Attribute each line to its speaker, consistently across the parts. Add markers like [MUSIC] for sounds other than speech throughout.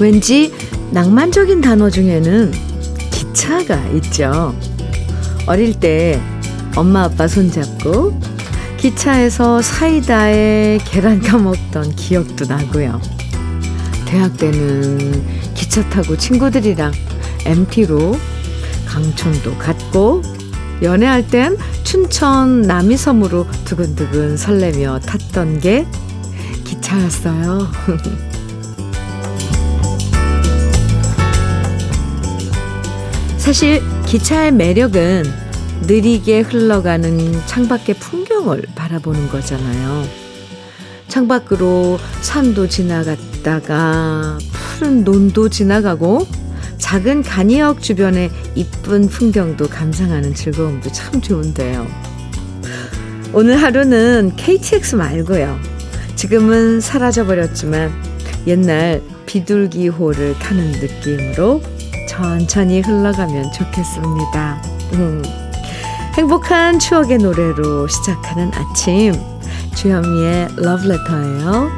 Speaker 1: 왠지 낭만적인 단어 중에는 기차가 있죠. 어릴 때 엄마 아빠 손잡고 기차에서 사이다에 계란 까먹던 기억도 나고요. 대학 때는 기차 타고 친구들이랑 MT로 강촌도 갔고 연애할 땐 춘천 남이섬으로 두근두근 설레며 탔던 게 기차였어요. [LAUGHS] 사실 기차의 매력은 느리게 흘러가는 창밖의 풍경을 바라보는 거잖아요. 창밖으로 산도 지나갔다가 푸른 논도 지나가고 작은 간이역 주변의 이쁜 풍경도 감상하는 즐거움도 참 좋은데요. 오늘 하루는 KTX 말고요. 지금은 사라져버렸지만 옛날 비둘기호를 타는 느낌으로 천천히 흘러가면 좋겠습니다. 음. 행복한 추억의 노래로 시작하는 아침 주현미의 러브레터예요.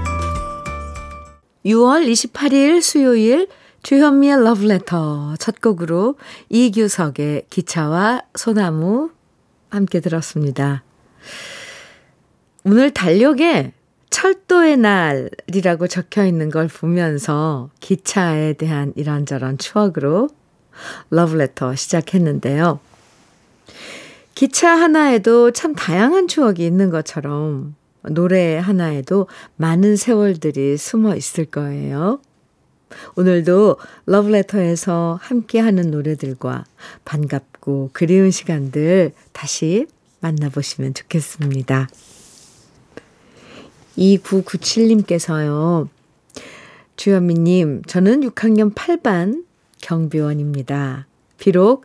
Speaker 1: 6월 28일 수요일 주현미의 러브레터 첫 곡으로 이규석의 기차와 소나무 함께 들었습니다. 오늘 달력에 철도의 날이라고 적혀 있는 걸 보면서 기차에 대한 이런저런 추억으로 러브레터 시작했는데요. 기차 하나에도 참 다양한 추억이 있는 것처럼 노래 하나에도 많은 세월들이 숨어 있을 거예요. 오늘도 러브레터에서 함께하는 노래들과 반갑고 그리운 시간들 다시 만나보시면 좋겠습니다. 2997님께서요. 주현미님, 저는 6학년 8반 경비원입니다. 비록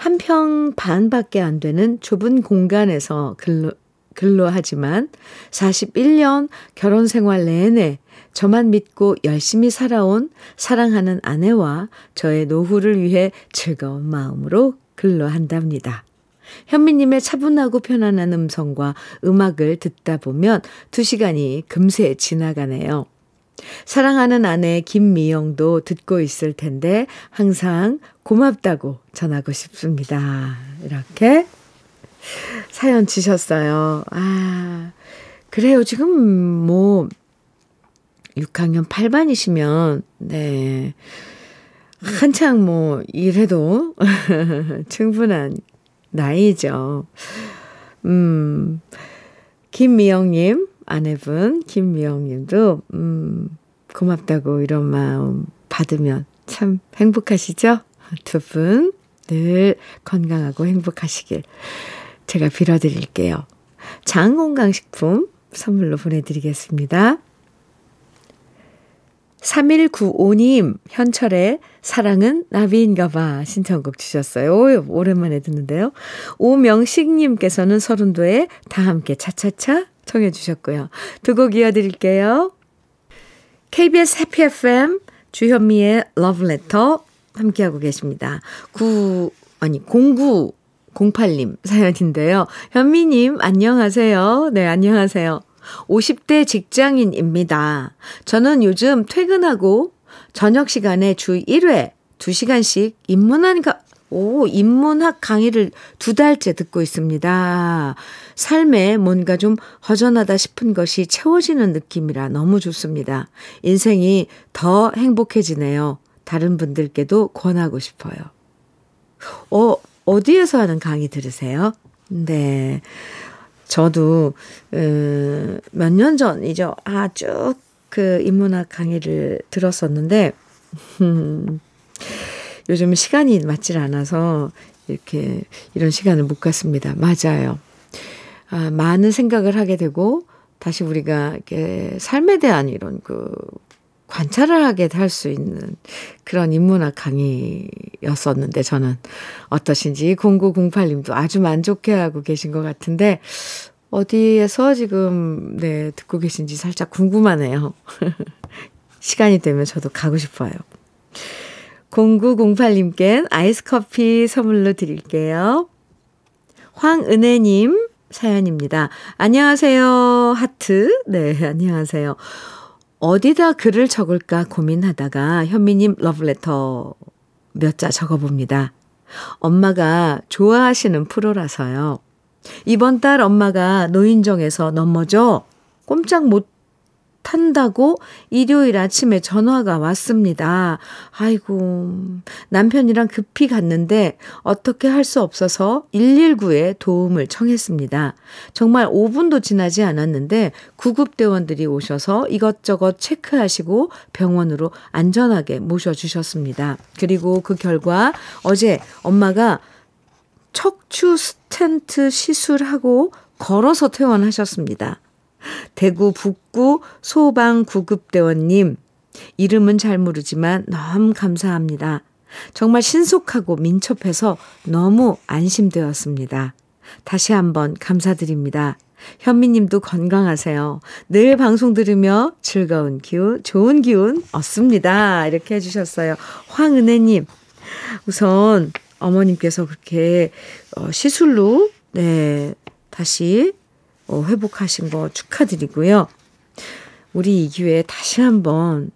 Speaker 1: 한 평 반밖에 안 되는 좁은 공간에서 근로, 근로하지만 41년 결혼 생활 내내 저만 믿고 열심히 살아온 사랑하는 아내와 저의 노후를 위해 즐거운 마음으로 근로한답니다. 현미님의 차분하고 편안한 음성과 음악을 듣다 보면 두 시간이 금세 지나가네요. 사랑하는 아내 김미영도 듣고 있을 텐데 항상 고맙다고 전하고 싶습니다. 이렇게 사연 주셨어요. 아, 그래요. 지금 뭐 6학년 8반이시면 네. 한창 뭐 일해도 [LAUGHS] 충분한 나이죠. 음, 김미영님, 아내분, 김미영님도, 음, 고맙다고 이런 마음 받으면 참 행복하시죠? 두 분 늘 건강하고 행복하시길 제가 빌어드릴게요. 장건강식품 선물로 보내드리겠습니다. 3195님, 현철의 사랑은 나비인가 봐 신청곡 주셨어요. 오, 오랜만에 듣는데요. 오명식님께서는 서른도에 다 함께 차차차 청해 주셨고요. 두 곡 이어드릴게요. KBS 해피 FM 주현미의 러브레터 함께하고 계십니다. 9, 아니, 09 08님 사연인데요. 현미님, 안녕하세요. 네, 안녕하세요. 50대 직장인입니다. 저는 요즘 퇴근하고 저녁 시간에 주 1회 2시간씩 인문학가 오, 인문학 강의를 두 달째 듣고 있습니다. 삶에 뭔가 좀 허전하다 싶은 것이 채워지는 느낌이라 너무 좋습니다. 인생이 더 행복해지네요. 다른 분들께도 권하고 싶어요. 어, 어디에서 하는 강의 들으세요? 네. 저도 음, 어, 몇년 전이죠. 아, 쭉 그 인문학 강의를 들었었는데 음, [LAUGHS] 요즘 시간이 맞질 않아서 이렇게 이런 시간을 못 갖습니다. 맞아요. 아, 많은 생각을 하게 되고 다시 우리가 이렇게 삶에 대한 이런 그 관찰을 하게 할 수 있는 그런 인문학 강의였었는데 저는 어떠신지 0908님도 아주 만족해 하고 계신 것 같은데 어디에서 지금 네 듣고 계신지 살짝 궁금하네요. [LAUGHS] 시간이 되면 저도 가고 싶어요. 0908님께 아이스 커피 선물로 드릴게요. 황은혜님 사연입니다. 안녕하세요. 하트. 네, [LAUGHS] 안녕하세요. 어디다 글을 적을까 고민하다가 현미님 러브레터 몇 자 적어봅니다. 엄마가 좋아하시는 프로라서요. 이번 달 엄마가 노인정에서 넘어져 꼼짝 못 탄다고 일요일 아침에 전화가 왔습니다. 아이고, 남편이랑 급히 갔는데 어떻게 할 수 없어서 119에 도움을 청했습니다. 정말 5분도 지나지 않았는데 구급대원들이 오셔서 이것저것 체크하시고 병원으로 안전하게 모셔주셨습니다. 그리고 그 결과 어제 엄마가 척추 스텐트 시술하고 걸어서 퇴원하셨습니다. 대구 북구 소방구급대원님, 이름은 잘 모르지만 너무 감사합니다. 정말 신속하고 민첩해서 너무 안심되었습니다. 다시 한번 감사드립니다. 현미님도 건강하세요. 늘 방송 들으며 즐거운 기운, 좋은 기운 얻습니다. 이렇게 해주셨어요. 황은혜님, 우선 어머님께서 그렇게 어, 시술로, 네, 다시 어, 회복하신 거 축하드리고요. 우리 이 기회에 다시 한번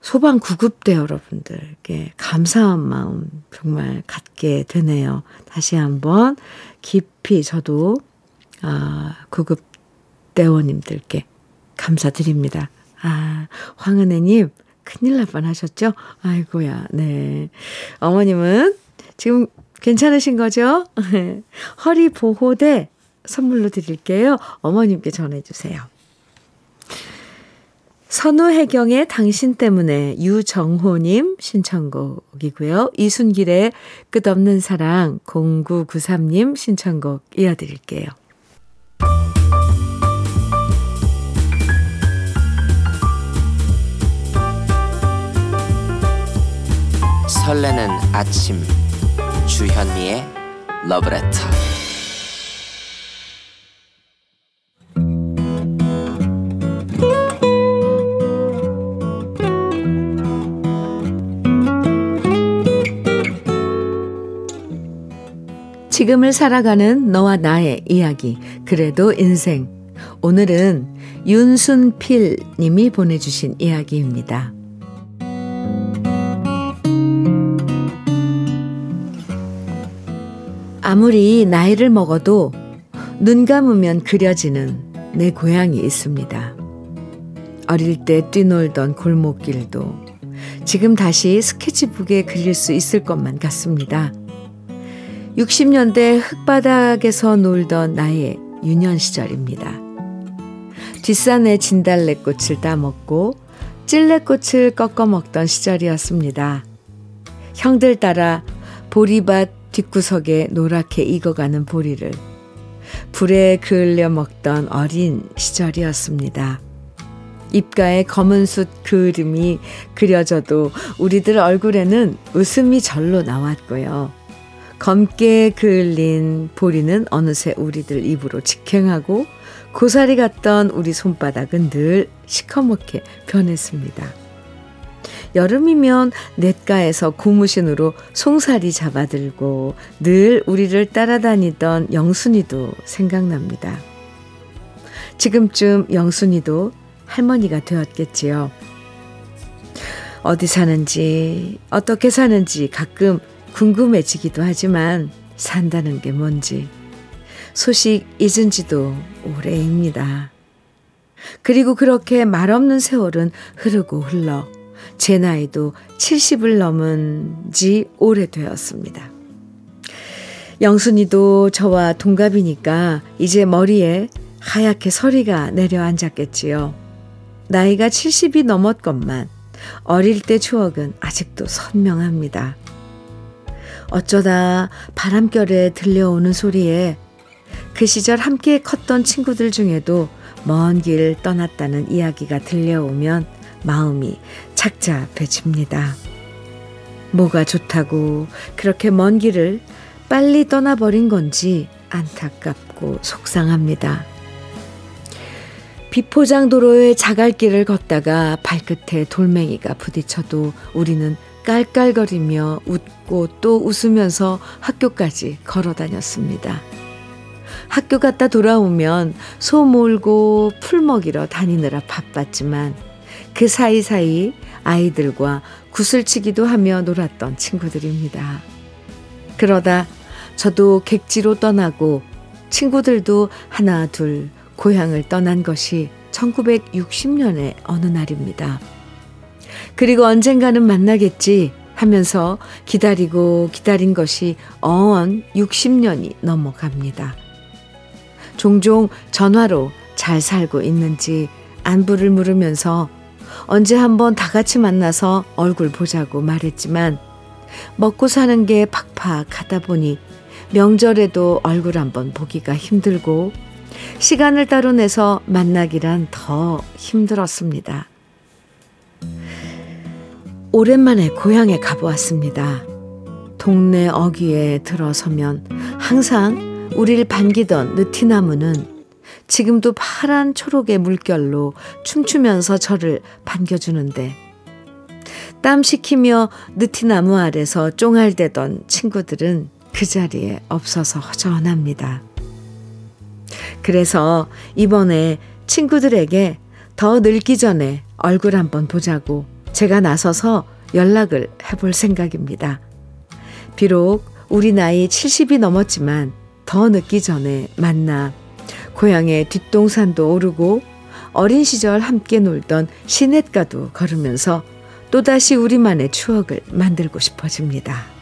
Speaker 1: 소방 구급대 여러분들께 감사한 마음 정말 갖게 되네요. 다시 한번 깊이 저도 아, 구급대원님들께 감사드립니다. 아, 황은혜님, 큰일 날 뻔 하셨죠? 아이고야, 네. 어머님은 지금 괜찮으신 거죠? [LAUGHS] 허리 보호대 선물로 드릴게요. 어머님께 전해주세요. 선우혜경의 당신 때문에 유정호님 신청곡이고요. 이순길의 끝없는 사랑 0993님 신청곡 이어드릴게요.
Speaker 2: 설레는 아침 주현미의 러브레터
Speaker 1: 지금을 살아가는 너와 나의 이야기. 그래도 인생. 오늘은 윤순필 님이 보내주신 이야기입니다. 아무리 나이를 먹어도 눈 감으면 그려지는 내 고향이 있습니다. 어릴 때 뛰놀던 골목길도 지금 다시 스케치북에 그릴 수 있을 것만 같습니다. 60년대 흙바닥에서 놀던 나의 유년 시절입니다. 뒷산에 진달래꽃을 따먹고 찔레꽃을 꺾어 먹던 시절이었습니다. 형들 따라 보리밭 뒷구석에 노랗게 익어가는 보리를 불에 그을려 먹던 어린 시절이었습니다. 입가에 검은 숯 그림이 그려져도 우리들 얼굴에는 웃음이 절로 나왔고요. 검게 그을린 보리는 어느새 우리들 입으로 직행하고 고사리 같던 우리 손바닥은 늘 시커멓게 변했습니다. 여름이면 냇가에서 고무신으로 송사리 잡아들고 늘 우리를 따라다니던 영순이도 생각납니다. 지금쯤 영순이도 할머니가 되었겠지요. 어디 사는지, 어떻게 사는지 가끔 궁금해지기도 하지만 산다는 게 뭔지 소식 잊은 지도 오래입니다. 그리고 그렇게 말없는 세월은 흐르고 흘러 제 나이도 70을 넘은 지 오래되었습니다. 영순이도 저와 동갑이니까 이제 머리에 하얗게 서리가 내려앉았겠지요. 나이가 70이 넘었건만 어릴 때 추억은 아직도 선명합니다. 어쩌다 바람결에 들려오는 소리에 그 시절 함께 컸던 친구들 중에도 먼 길 떠났다는 이야기가 들려오면 마음이 착잡해집니다. 뭐가 좋다고 그렇게 먼 길을 빨리 떠나버린 건지 안타깝고 속상합니다. 비포장 도로의 자갈길을 걷다가 발끝에 돌멩이가 부딪혀도 우리는 깔깔거리며 웃고 또 웃으면서 학교까지 걸어 다녔습니다. 학교 갔다 돌아오면 소 몰고 풀 먹이러 다니느라 바빴지만 그 사이사이 아이들과 구슬치기도 하며 놀았던 친구들입니다. 그러다 저도 객지로 떠나고 친구들도 하나 둘 고향을 떠난 것이 1960년의 어느 날입니다. 그리고 언젠가는 만나겠지 하면서 기다리고 기다린 것이 어언 60년이 넘어갑니다. 종종 전화로 잘 살고 있는지 안부를 물으면서 언제 한번 다 같이 만나서 얼굴 보자고 말했지만 먹고 사는 게 팍팍하다 보니 명절에도 얼굴 한번 보기가 힘들고 시간을 따로 내서 만나기란 더 힘들었습니다. 오랜만에 고향에 가보았습니다. 동네 어귀에 들어서면 항상 우리를 반기던 느티나무는 지금도 파란 초록의 물결로 춤추면서 저를 반겨주는데 땀 식히며 느티나무 아래서 쫑알대던 친구들은 그 자리에 없어서 허전합니다. 그래서 이번에 친구들에게 더 늙기 전에 얼굴 한번 보자고 제가 나서서 연락을 해볼 생각입니다. 비록 우리 나이 70이 넘었지만 더 늦기 전에 만나 고향의 뒷동산도 오르고 어린 시절 함께 놀던 시냇가도 걸으면서 또다시 우리만의 추억을 만들고 싶어집니다.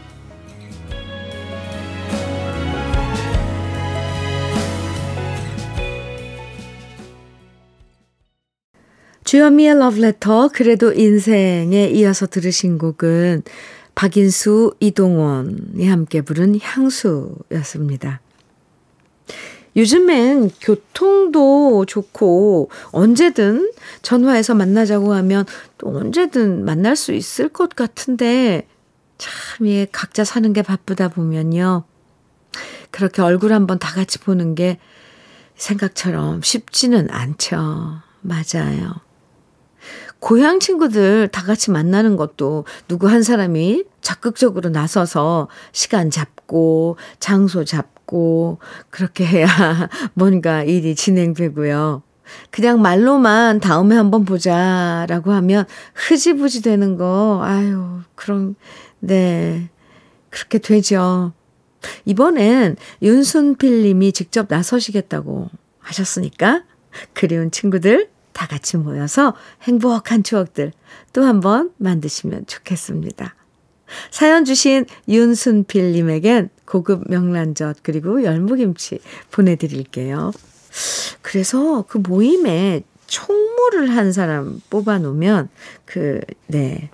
Speaker 1: 주현미의 러브레터 그래도 인생에 이어서 들으신 곡은 박인수 이동원이 함께 부른 향수였습니다. 요즘엔 교통도 좋고 언제든 전화해서 만나자고 하면 또 언제든 만날 수 있을 것 같은데 참, 예, 각자 사는 게 바쁘다 보면요. 그렇게 얼굴 한번 다 같이 보는 게 생각처럼 쉽지는 않죠. 맞아요. 고향 친구들 다 같이 만나는 것도 누구 한 사람이 적극적으로 나서서 시간 잡고 장소 잡고 그렇게 해야 [LAUGHS] 뭔가 일이 진행되고요. 그냥 말로만 다음에 한번 보자라고 하면 흐지부지 되는 거, 아유, 그럼, 네. 그렇게 되죠. 이번엔 윤순필 님이 직접 나서시겠다고 하셨으니까, 그리운 친구들 다 같이 모여서 행복한 추억들 또 한 번 만드시면 좋겠습니다. 사연 주신 윤순필님에겐 고급 명란젓 그리고 열무김치 보내드릴게요. 그래서 그 모임에 총무를 한 사람 뽑아놓으면 그, 네,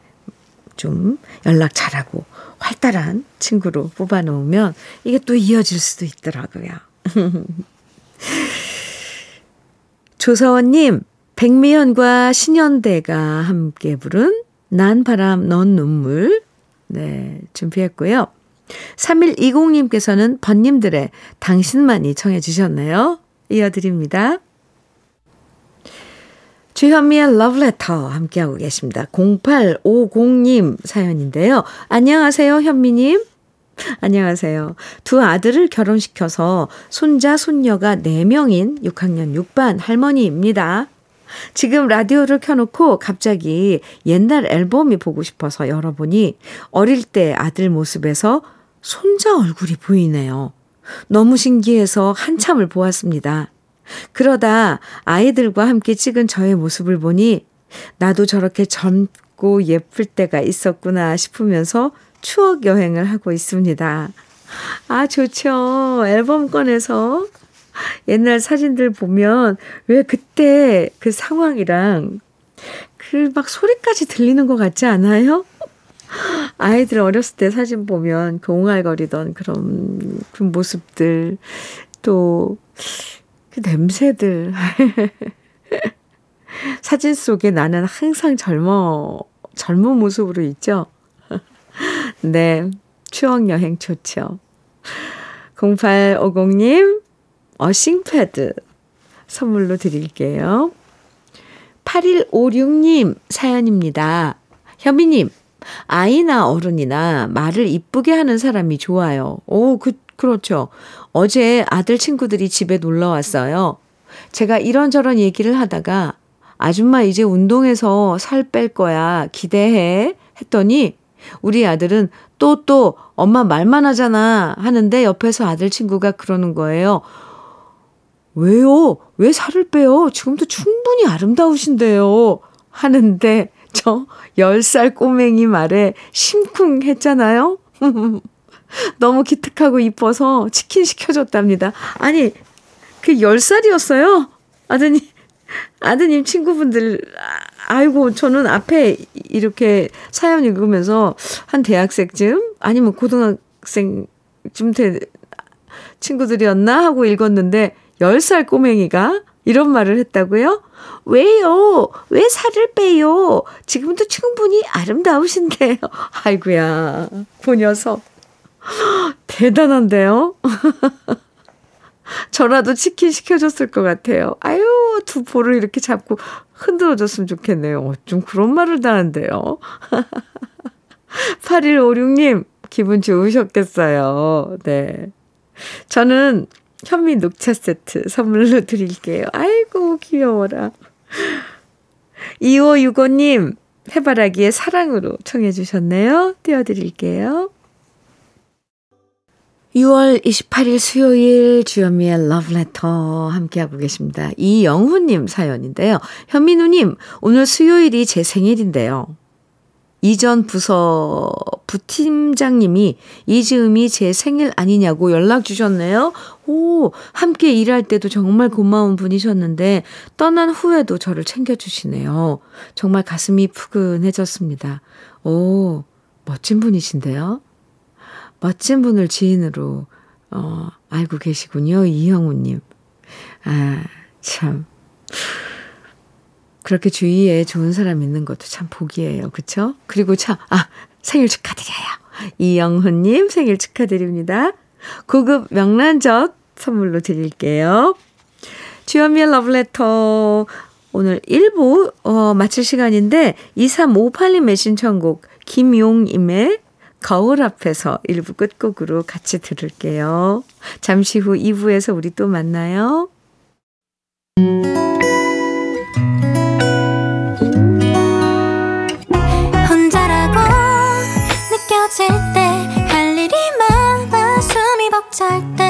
Speaker 1: 좀 연락 잘하고 활달한 친구로 뽑아놓으면 이게 또 이어질 수도 있더라고요. [LAUGHS] 조서원님, 백미연과 신현대가 함께 부른 난 바람 넌 눈물 네 준비했고요. 3120님께서는 번님들의 당신만이 청해 주셨네요. 이어드립니다. 주현미의 러브레터 함께하고 계십니다. 0850님 사연인데요. 안녕하세요, 현미님. 안녕하세요. 두 아들을 결혼시켜서 손자, 손녀가 4명인 6학년 6반 할머니입니다. 지금 라디오를 켜놓고 갑자기 옛날 앨범이 보고 싶어서 열어보니 어릴 때 아들 모습에서 손자 얼굴이 보이네요. 너무 신기해서 한참을 보았습니다. 그러다 아이들과 함께 찍은 저의 모습을 보니 나도 저렇게 젊고 예쁠 때가 있었구나 싶으면서 추억 여행을 하고 있습니다. 아, 좋죠. 앨범 꺼내서 옛날 사진들 보면 왜 그때 그 상황이랑 그 막 소리까지 들리는 것 같지 않아요? 아이들 어렸을 때 사진 보면 그 옹알거리던 그런 그 모습들 또 그 냄새들 [LAUGHS] 사진 속에 나는 항상 젊어 젊은 모습으로 있죠. [LAUGHS] 네, 추억 여행 좋죠. 0850님 어싱패드 선물로 드릴게요. 8156님 사연입니다. 현미님, 아이나 어른이나 말을 이쁘게 하는 사람이 좋아요. 오, 그, 그렇죠. 어제 아들 친구들이 집에 놀러 왔어요. 제가 이런저런 얘기를 하다가 아줌마 이제 운동해서 살 뺄 거야. 기대해. 했더니 우리 아들은 또또 엄마 말만 하잖아 하는데 옆에서 아들 친구가 그러는 거예요. 왜요? 왜 살을 빼요? 지금도 충분히 아름다우신데요. 하는데 저 10살 꼬맹이 말에 심쿵했잖아요. [LAUGHS] 너무 기특하고 이뻐서 치킨 시켜줬답니다. 아니, 그 10살이었어요? 아드님, 아드님 친구분들, 아이고, 저는 앞에 이렇게 사연 읽으면서 한 대학생쯤? 아니면 고등학생쯤 된 친구들이었나? 하고 읽었는데, 10살 꼬맹이가 이런 말을 했다고요? 왜요? 왜 살을 빼요? 지금도 충분히 아름다우신데요. [LAUGHS] 아이구야, 그 녀석. 대단한데요? [LAUGHS] 저라도 치킨 시켜줬을 것 같아요. 아유, 두 볼을 이렇게 잡고 흔들어줬으면 좋겠네요. 좀 그런 말을 다 한대요. 8156님, 기분 좋으셨겠어요. 네. 저는 현미 녹차 세트 선물로 드릴게요. 아이고, 귀여워라. 2565님, 해바라기의 사랑으로 청해주셨네요. 띄워드릴게요. 6월 28일 수요일 주현미의 러브레터 함께하고 계십니다. 이영훈님 사연인데요. 현민우님, 오늘 수요일이 제 생일인데요. 이전 부서 부팀장님이 이즈음이 제 생일 아니냐고 연락 주셨네요. 오, 함께 일할 때도 정말 고마운 분이셨는데 떠난 후에도 저를 챙겨주시네요. 정말 가슴이 푸근해졌습니다. 오, 멋진 분이신데요. 멋진 분을 지인으로, 어, 알고 계시군요. 이형우님. 아, 참. 그렇게 주위에 좋은 사람 있는 것도 참 복이에요. 그쵸? 그리고 참, 아, 생일 축하드려요. 이영훈님 생일 축하드립니다. 고급 명란젓 선물로 드릴게요. 주현미의 러브레터 오늘 1부 어, 마칠 시간인데 2358님 신청곡 김용임의 거울 앞에서 1부 끝곡으로 같이 들을게요. 잠시 후 2부에서 우리 또 만나요.
Speaker 3: 느껴질 때 할 일이 많아 숨이 벅찰 때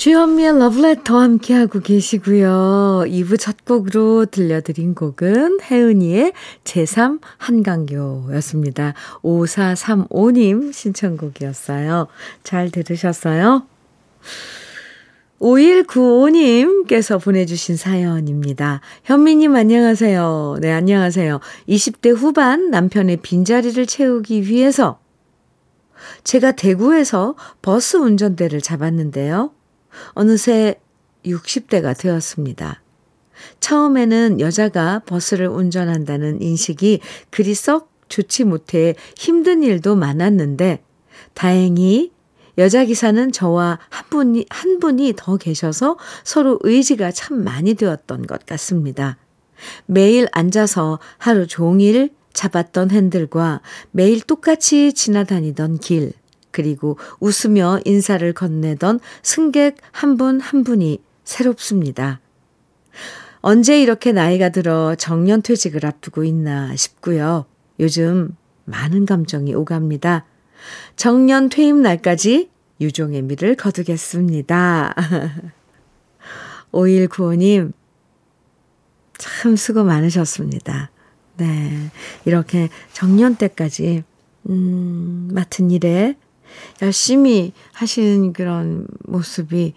Speaker 1: 주현미의 러브레터 함께하고 계시고요. 2부 첫 곡으로 들려드린 곡은 혜은이의 제3 한강교였습니다. 5435님 신청곡이었어요. 잘 들으셨어요? 5195님께서 보내주신 사연입니다. 현미님 안녕하세요. 네, 안녕하세요. 20대 후반 남편의 빈자리를 채우기 위해서 제가 대구에서 버스 운전대를 잡았는데요. 어느새 60대가 되었습니다. 처음에는 여자가 버스를 운전한다는 인식이 그리 썩 좋지 못해 힘든 일도 많았는데 다행히 여자 기사는 저와 한 분이 한 분이 더 계셔서 서로 의지가 참 많이 되었던 것 같습니다. 매일 앉아서 하루 종일 잡았던 핸들과 매일 똑같이 지나다니던 길, 그리고 웃으며 인사를 건네던 승객 한 분한 한 분이 새롭습니다. 언제 이렇게 나이가 들어 정년 퇴직을 앞두고 있나 싶고요. 요즘 많은 감정이 오갑니다. 정년 퇴임 날까지 유종의 미를 거두겠습니다. [LAUGHS] 5195님, 참 수고 많으셨습니다. 네. 이렇게 정년 때까지, 음, 맡은 일에 열심히 하신 그런 모습이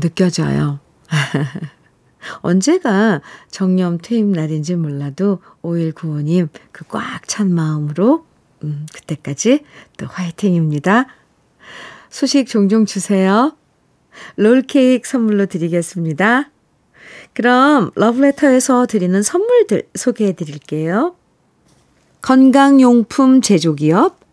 Speaker 1: 느껴져요. [LAUGHS] 언제가 정년 퇴임 날인지 몰라도 5195님 그 꽉 찬 마음으로 음, 그때까지 또 화이팅입니다. 소식 종종 주세요. 롤케이크 선물로 드리겠습니다. 그럼 러브레터에서 드리는 선물들 소개해 드릴게요. 건강용품 제조기업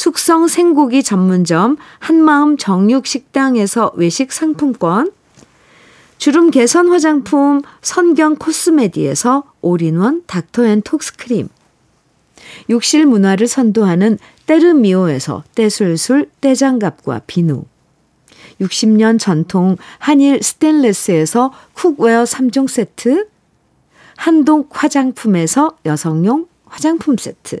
Speaker 1: 숙성 생고기 전문점 한마음 정육식당에서 외식 상품권 주름 개선 화장품 선경 코스메디에서 올인원 닥터앤톡스크림 욕실 문화를 선도하는 때르미오에서 떼술술 떼장갑과 비누 60년 전통 한일 스텐레스에서 cookware 3종 세트 한독 화장품에서 여성용 화장품 세트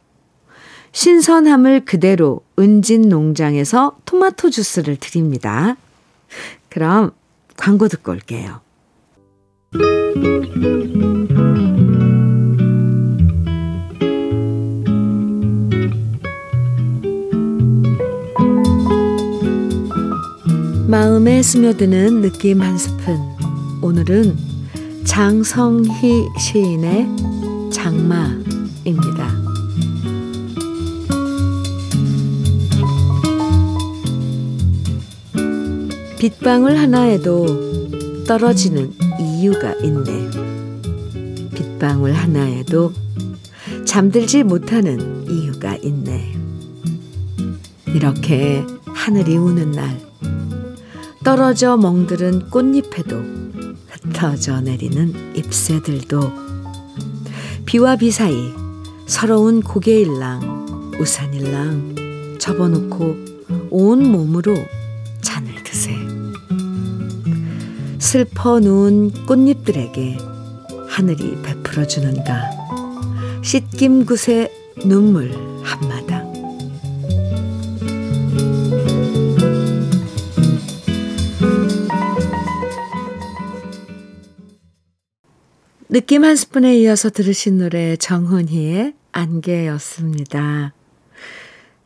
Speaker 1: 신선함을 그대로 은진 농장에서 토마토 주스를 드립니다. 그럼 광고 듣고 올게요. 마음에 스며드는 느낌 한 스푼. 오늘은 장성희 시인의 장마입니다. 빗방울 하나에도 떨어지는 이유가 있네. 빗방울 하나에도 잠들지 못하는 이유가 있네. 이렇게 하늘이 우는 날, 떨어져 멍들은 꽃잎에도 흩어져 내리는 잎새들도 비와 비 사이 서러운 고개일랑 우산일랑 접어놓고 온 몸으로 슬퍼 누운 꽃잎들에게 하늘이 베풀어 주는가 씻김 굿의 눈물 한마당 느낌 한 스푼에 이어서 들으신 노래 정훈희의 안개였습니다.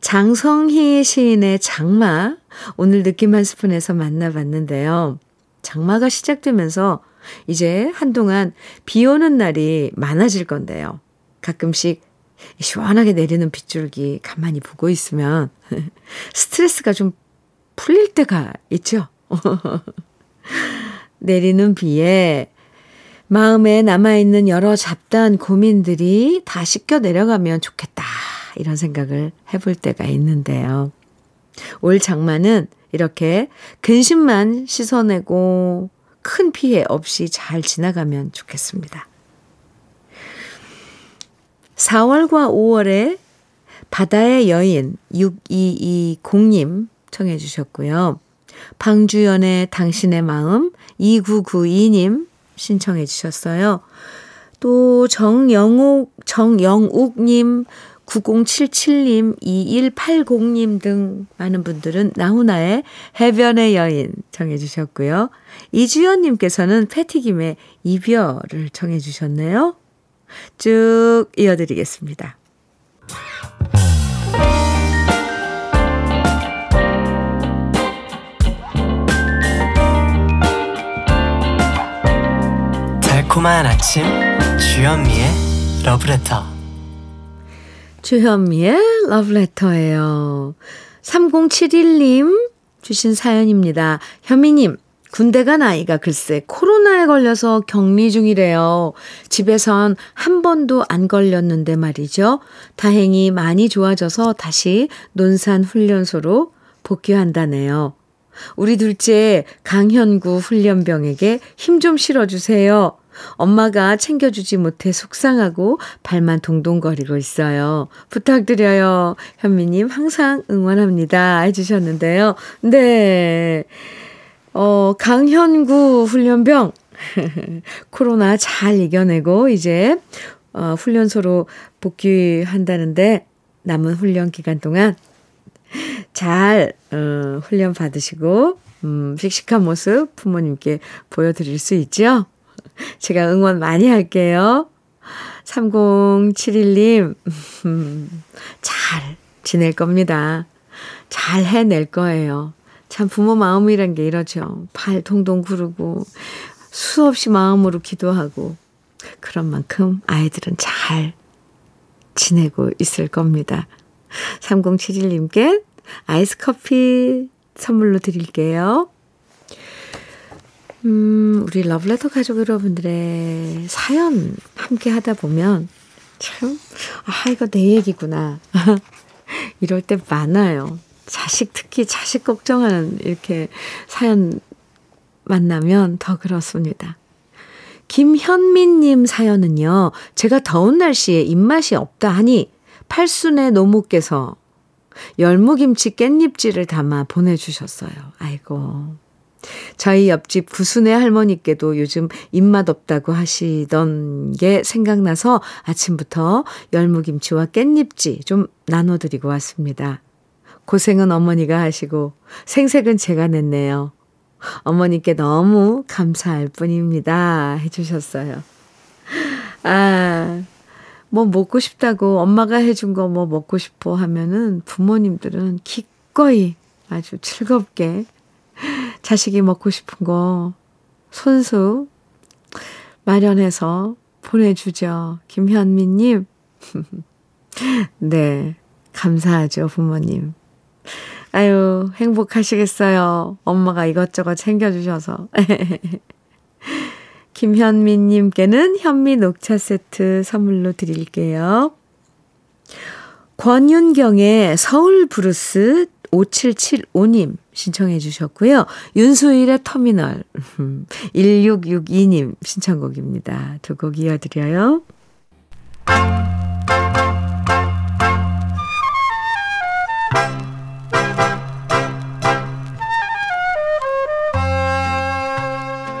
Speaker 1: 장성희 시인의 장마 오늘 느낌 한 스푼에서 만나봤는데요. 장마가 시작되면서 이제 한동안 비 오는 날이 많아질 건데요. 가끔씩 시원하게 내리는 빗줄기 가만히 보고 있으면 [LAUGHS] 스트레스가 좀 풀릴 때가 있죠. [LAUGHS] 내리는 비에 마음에 남아있는 여러 잡다한 고민들이 다 씻겨 내려가면 좋겠다. 이런 생각을 해볼 때가 있는데요. 올 장마는 이렇게 근심만 씻어내고 큰 피해 없이 잘 지나가면 좋겠습니다. 4월과 5월에 바다의 여인 6220님 청해 주셨고요. 방주연의 당신의 마음 2992님 신청해 주셨어요. 또 정영욱 정영욱님 9077님, 2180님 등 많은 분들은 나훈아의 해변의 여인 정해주셨고요. 이주연님께서는 패티김의 이별을 정해주셨네요. 쭉 이어드리겠습니다.
Speaker 4: 달콤한 아침, 주현미의 러브레터.
Speaker 1: 주현미의 러브레터예요. 3071님 주신 사연입니다. 현미님, 군대 간 아이가 글쎄 코로나에 걸려서 격리 중이래요. 집에선 한 번도 안 걸렸는데 말이죠. 다행히 많이 좋아져서 다시 논산 훈련소로 복귀한다네요. 우리 둘째 강현구 훈련병에게 힘 좀 실어주세요. 엄마가 챙겨주지 못해 속상하고 발만 동동거리고 있어요. 부탁드려요. 현미님 항상 응원합니다. 해주셨는데요. 네. 어, 강현구 훈련병. [LAUGHS] 코로나 잘 이겨내고 이제 어, 훈련소로 복귀한다는데 남은 훈련 기간 동안 잘 어, 훈련 받으시고 음, 씩씩한 모습 부모님께 보여드릴 수 있죠? [LAUGHS] 제가 응원 많이 할게요. 3071님, [LAUGHS] 잘 지낼 겁니다. 잘 해낼 거예요. 참 부모 마음이란 게 이러죠. 발 동동 구르고 수없이 마음으로 기도하고 그런 만큼 아이들은 잘 지내고 있을 겁니다. 3071님께 아이스 커피 선물로 드릴게요. 음, 우리 러브레터 가족 여러분들의 사연 함께 하다 보면 참, 아, 이거 내 얘기구나. [LAUGHS] 이럴 때 많아요. 자식, 특히 자식 걱정하는 이렇게 사연 만나면 더 그렇습니다. 김현민님 사연은요, 제가 더운 날씨에 입맛이 없다 하니 팔순의 노모께서 열무김치 깻잎질을 담아 보내주셨어요. 아이고. 저희 옆집 구순의 할머니께도 요즘 입맛 없다고 하시던 게 생각나서 아침부터 열무김치와 깻잎지 좀 나눠드리고 왔습니다. 고생은 어머니가 하시고 생색은 제가 냈네요. 어머니께 너무 감사할 뿐입니다. 해주셨어요. 아, 뭐 먹고 싶다고 엄마가 해준 거 뭐 먹고 싶어 하면은 부모님들은 기꺼이 아주 즐겁게 자식이 먹고 싶은 거 손수 마련해서 보내주죠. 김현미님. [LAUGHS] 네. 감사하죠, 부모님. 아유, 행복하시겠어요. 엄마가 이것저것 챙겨주셔서. [LAUGHS] 김현미님께는 현미 녹차 세트 선물로 드릴게요. 권윤경의 서울 블루스 5775님 신청해 주셨고요. 윤수일의 터미널 [LAUGHS] 1662님 신청곡입니다. 두 곡 이어드려요.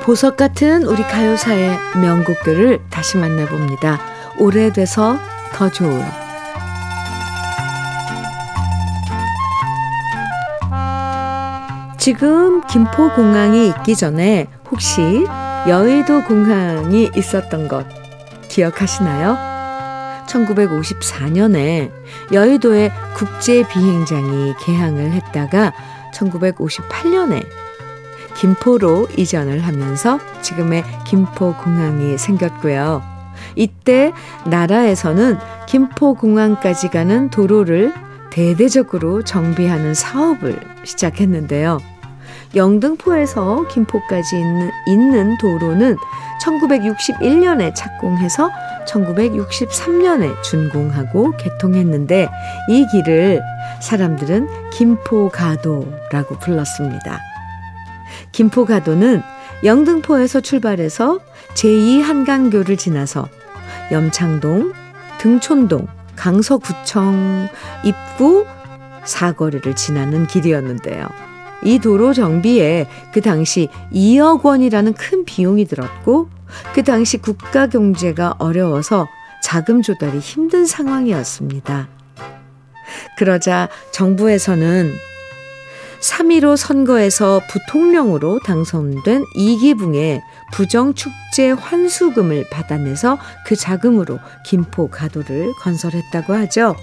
Speaker 1: 보석 같은 우리 가요사의 명곡들을 다시 만나봅니다. 오래돼서 더 좋은 지금 김포공항이 있기 전에 혹시 여의도 공항이 있었던 것 기억하시나요? 1954년에 여의도에 국제 비행장이 개항을 했다가 1958년에 김포로 이전을 하면서 지금의 김포공항이 생겼고요. 이때 나라에서는 김포공항까지 가는 도로를 대대적으로 정비하는 사업을 시작했는데요. 영등포에서 김포까지 있는, 있는 도로는 1961년에 착공해서 1963년에 준공하고 개통했는데 이 길을 사람들은 김포가도라고 불렀습니다. 김포가도는 영등포에서 출발해서 제2한강교를 지나서 염창동, 등촌동, 강서구청 입구 사거리를 지나는 길이었는데요. 이 도로 정비에 그 당시 2억 원이라는 큰 비용이 들었고 그 당시 국가 경제가 어려워서 자금 조달이 힘든 상황이었습니다. 그러자 정부에서는 3.15 선거에서 부통령으로 당선된 이기붕의 부정축제 환수금을 받아내서 그 자금으로 김포 가도를 건설했다고 하죠.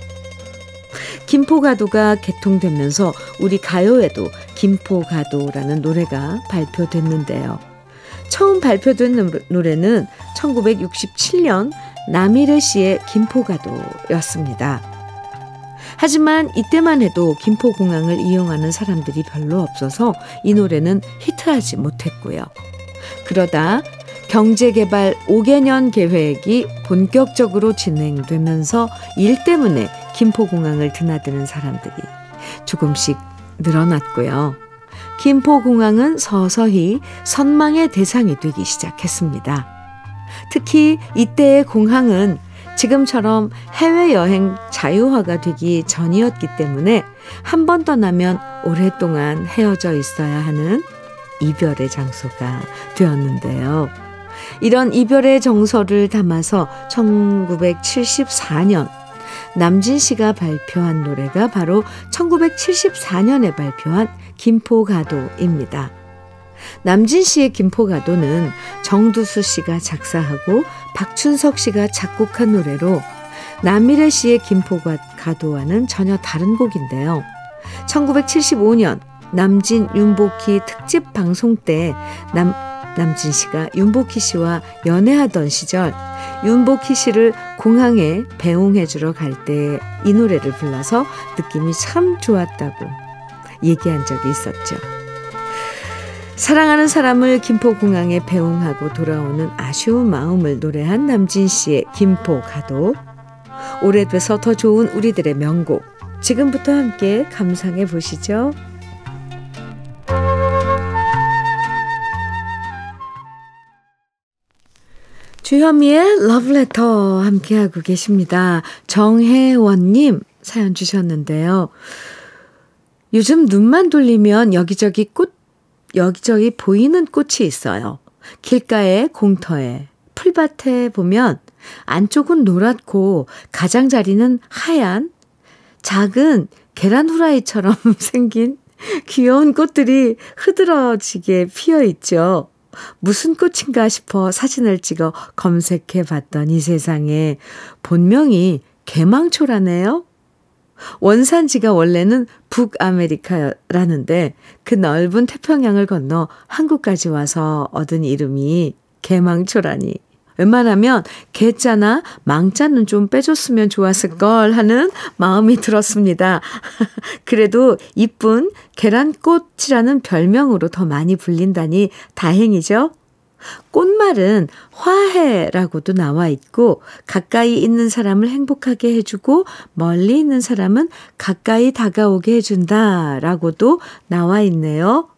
Speaker 1: 김포가도가 개통되면서 우리 가요에도 김포가도라는 노래가 발표됐는데요. 처음 발표된 노래는 1967년 남일의 씨의 김포가도였습니다. 하지만 이때만 해도 김포공항을 이용하는 사람들이 별로 없어서 이 노래는 히트하지 못했고요. 그러다 경제개발 5개년 계획이 본격적으로 진행되면서 일 때문에 김포공항을 드나드는 사람들이 조금씩 늘어났고요. 김포공항은 서서히 선망의 대상이 되기 시작했습니다. 특히 이때의 공항은 지금처럼 해외여행 자유화가 되기 전이었기 때문에 한 번 떠나면 오랫동안 헤어져 있어야 하는 이별의 장소가 되었는데요. 이런 이별의 정서를 담아서 1974년 남진 씨가 발표한 노래가 바로 1974년에 발표한 김포가도입니다. 남진 씨의 김포가도는 정두수 씨가 작사하고 박춘석 씨가 작곡한 노래로 남미래 씨의 김포가도와는 전혀 다른 곡인데요. 1975년 남진 윤복희 특집 방송 때 남, 남진 씨가 윤복희 씨와 연애하던 시절 윤복희 씨를 공항에 배웅해 주러 갈 때 이 노래를 불러서 느낌이 참 좋았다고 얘기한 적이 있었죠. 사랑하는 사람을 김포공항에 배웅하고 돌아오는 아쉬운 마음을 노래한 남진 씨의 김포 가도 오래돼서 더 좋은 우리들의 명곡 지금부터 함께 감상해 보시죠. 주현미의 러브레터 함께하고 계십니다. 정혜원님 사연 주셨는데요. 요즘 눈만 돌리면 여기저기 꽃, 여기저기 보이는 꽃이 있어요. 길가에 공터에 풀밭에 보면 안쪽은 노랗고 가장자리는 하얀 작은 계란 후라이처럼 [LAUGHS] 생긴 귀여운 꽃들이 흐드러지게 피어 있죠. 무슨 꽃인가 싶어 사진을 찍어 검색해 봤던 이 세상에 본명이 개망초라네요. 원산지가 원래는 북아메리카라는데 그 넓은 태평양을 건너 한국까지 와서 얻은 이름이 개망초라니. 웬만하면 개자나 망자는 좀 빼줬으면 좋았을 걸 하는 마음이 들었습니다. [LAUGHS] 그래도 이쁜 계란꽃이라는 별명으로 더 많이 불린다니 다행이죠. 꽃말은 화해라고도 나와 있고 가까이 있는 사람을 행복하게 해주고 멀리 있는 사람은 가까이 다가오게 해준다라고도 나와 있네요.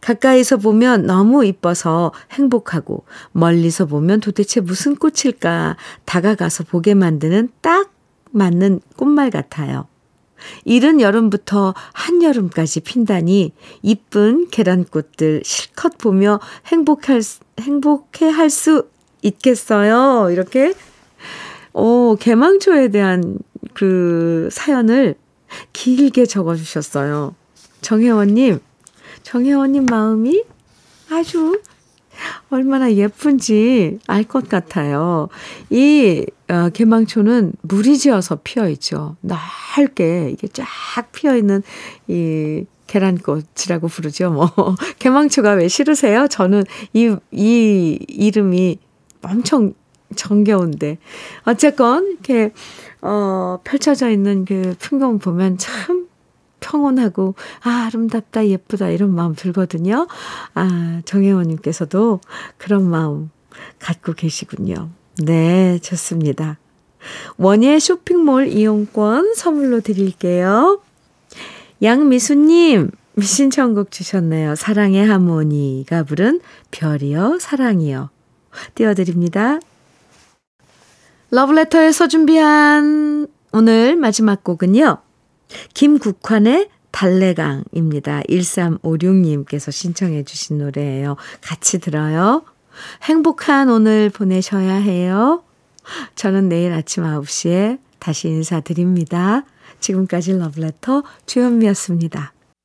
Speaker 1: 가까이서 보면 너무 이뻐서 행복하고 멀리서 보면 도대체 무슨 꽃일까 다가가서 보게 만드는 딱 맞는 꽃말 같아요. 이른 여름부터 한여름까지 핀다니 이쁜 계란꽃들 실컷 보며 행복할, 행복해 할 수 있겠어요. 이렇게, 오, 개망초에 대한 그 사연을 길게 적어 주셨어요. 정혜원 님, 정혜원님 마음이 아주 얼마나 예쁜지 알 것 같아요. 이 어, 개망초는 물이 지어서 피어 있죠. 넓게 이게 쫙 피어 있는 이 계란꽃이라고 부르죠. 뭐 [LAUGHS] 개망초가 왜 싫으세요? 저는 이이 이름이 엄청 정겨운데 어쨌건 이렇게 어 펼쳐져 있는 그 풍경 보면 참 평온하고 아, 아름답다 예쁘다 이런 마음 들거든요. 아, 정혜원님께서도 그런 마음 갖고 계시군요. 네, 좋습니다. 원예 쇼핑몰 이용권 선물로 드릴게요. 양미수님, 신청곡 주셨네요. 사랑의 하모니가 부른 별이여 사랑이여. 띄워드립니다. 러브레터에서 준비한 오늘 마지막 곡은요. 김국환의 달래강입니다. 1356님께서 신청해 주신 노래예요. 같이 들어요. 행복한 오늘 보내셔야 해요. 저는 내일 아침 9시에 다시 인사드립니다. 지금까지 러브레터 주현미였습니다.